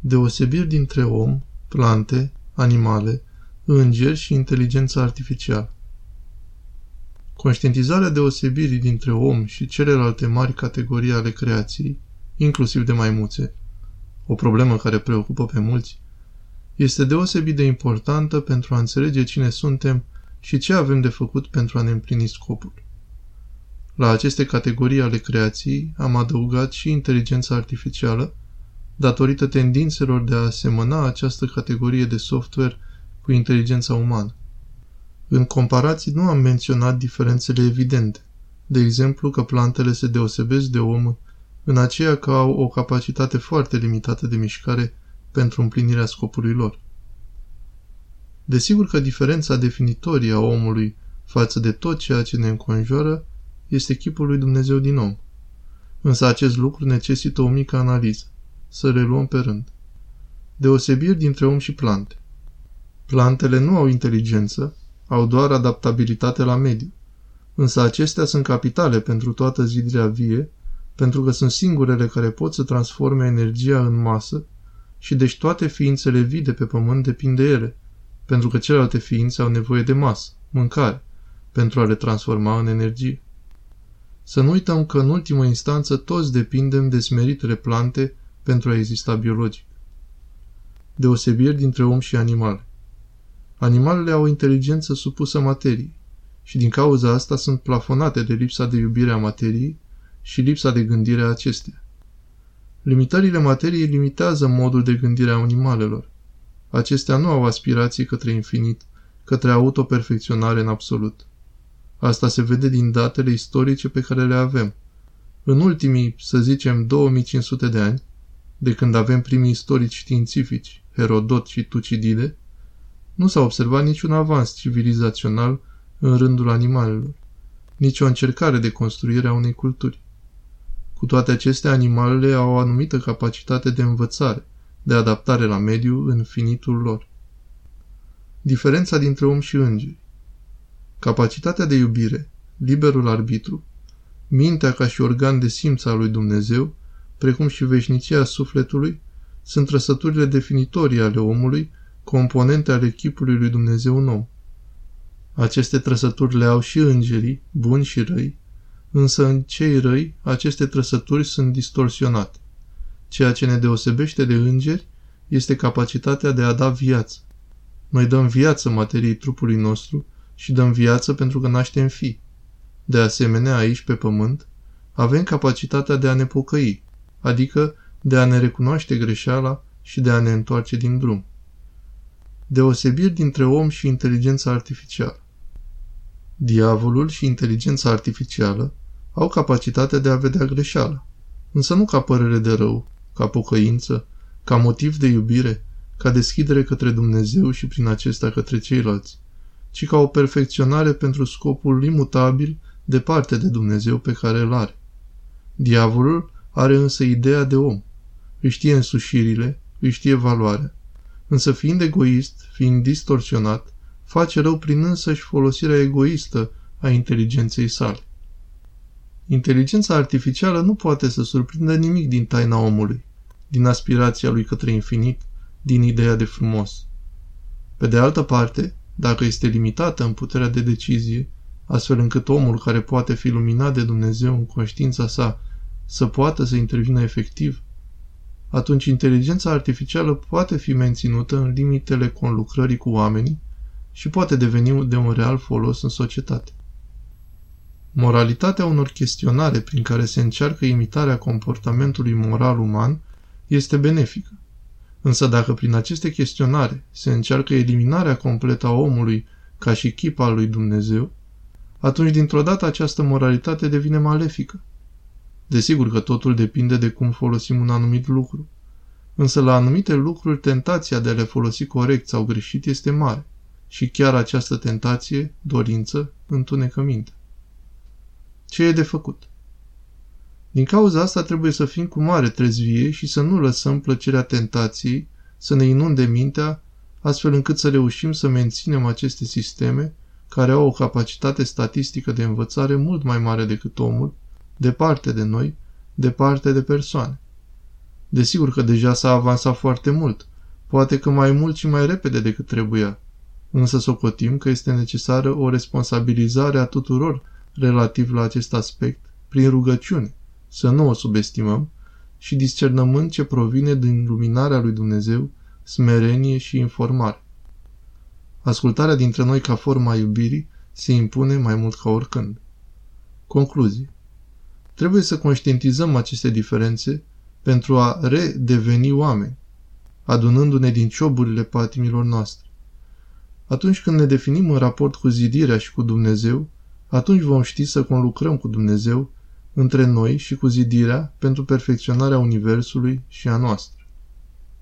Deosebiri dintre om, plante, animale, îngeri și inteligența artificială. Conștientizarea deosebirii dintre om și celelalte mari categorii ale creației, inclusiv de maimuțe, o problemă care preocupă pe mulți, este deosebit de importantă pentru a înțelege cine suntem și ce avem de făcut pentru a ne împlini scopul. La aceste categorii ale creației am adăugat și inteligența artificială, datorită tendințelor de a asemăna această categorie de software cu inteligența umană. În comparații nu am menționat diferențele evidente, de exemplu că plantele se deosebesc de om în aceea că au o capacitate foarte limitată de mișcare pentru împlinirea scopului lor. Desigur că diferența definitorie a omului față de tot ceea ce ne înconjoară este chipul lui Dumnezeu din om. Însă acest lucru necesită o mică analiză. Să le luăm pe rând. Deosebiri dintre om și plante. Plantele nu au inteligență, au doar adaptabilitate la mediu. Însă acestea sunt capitale pentru toată zidirea vie, pentru că sunt singurele care pot să transforme energia în masă și deci toate ființele vii de pe pământ depind de ele, pentru că celelalte ființe au nevoie de masă, mâncare, pentru a le transforma în energie. Să nu uităm că în ultimă instanță toți depindem de smeritele plante pentru a exista biologic. Deosebiri dintre om și animale. Animalele au o inteligență supusă materiei și din cauza asta sunt plafonate de lipsa de iubire a materiei și lipsa de gândire a acesteia. Limitările materiei limitează modul de gândire a animalelor. Acestea nu au aspirații către infinit, către autoperfecționare în absolut. Asta se vede din datele istorice pe care le avem. În ultimii, să zicem, 2500 de ani, de când avem primii istorici științifici, Herodot și Tucidide, nu s-a observat niciun avans civilizațional în rândul animalelor, nici o încercare de construire a unei culturi. Cu toate acestea, animalele au o anumită capacitate de învățare, de adaptare la mediu în finitul lor. Diferența dintre om și îngeri Capacitatea de iubire, liberul arbitru, mintea ca și organ de simț al lui Dumnezeu, precum și veșnicia sufletului, sunt trăsăturile definitorii ale omului, componente ale chipului lui Dumnezeu în om. Aceste trăsături le au și îngerii, buni și răi, însă în cei răi aceste trăsături sunt distorsionate. Ceea ce ne deosebește de îngeri este capacitatea de a da viață. Noi dăm viață materiei trupului nostru și dăm viață pentru că naștem fi. De asemenea, aici pe pământ, avem capacitatea de a ne pocăi, adică de a ne recunoaște greșeala și de a ne întoarce din drum. Deosebiri dintre om și inteligența artificială Diavolul și inteligența artificială au capacitatea de a vedea greșeala, însă nu ca părere de rău, ca pocăință, ca motiv de iubire, ca deschidere către Dumnezeu și prin acesta către ceilalți, ci ca o perfecționare pentru scopul imutabil departe de Dumnezeu pe care îl are. Diavolul are însă ideea de om. Îi știe însușirile, îi știe valoarea. Însă fiind egoist, fiind distorsionat, face rău prin însăși folosirea egoistă a inteligenței sale. Inteligența artificială nu poate să surprindă nimic din taina omului, din aspirația lui către infinit, din ideea de frumos. Pe de altă parte, dacă este limitată în puterea de decizie, astfel încât omul care poate fi luminat de Dumnezeu în conștiința sa să poată să intervină efectiv, atunci inteligența artificială poate fi menținută în limitele conlucrării cu oamenii și poate deveni de un real folos în societate. Moralitatea unor chestionare prin care se încearcă imitarea comportamentului moral uman este benefică. Însă dacă prin aceste chestionare se încearcă eliminarea completă a omului ca și chip al lui Dumnezeu, atunci dintr-o dată această moralitate devine malefică. Desigur că totul depinde de cum folosim un anumit lucru. Însă la anumite lucruri tentația de a le folosi corect sau greșit este mare și chiar această tentație, dorință, întunecă minte. Ce e de făcut? Din cauza asta trebuie să fim cu mare trezvie și să nu lăsăm plăcerea tentației să ne inunde mintea, astfel încât să reușim să menținem aceste sisteme care au o capacitate statistică de învățare mult mai mare decât omul, departe de noi, departe de persoane. Desigur că deja s-a avansat foarte mult, poate că mai mult și mai repede decât trebuia. Însă socotim că este necesară o responsabilizare a tuturor relativ la acest aspect prin rugăciune, să nu o subestimăm, și discernământ ce provine din luminarea lui Dumnezeu, smerenie și informare. Ascultarea dintre noi ca forma iubirii se impune mai mult ca oricând. Concluzie. Trebuie să conștientizăm aceste diferențe pentru a redeveni oameni, adunându-ne din cioburile patimilor noastre. Atunci când ne definim în raport cu zidirea și cu Dumnezeu, atunci vom ști să conlucrăm cu Dumnezeu între noi și cu zidirea pentru perfecționarea Universului și a noastră.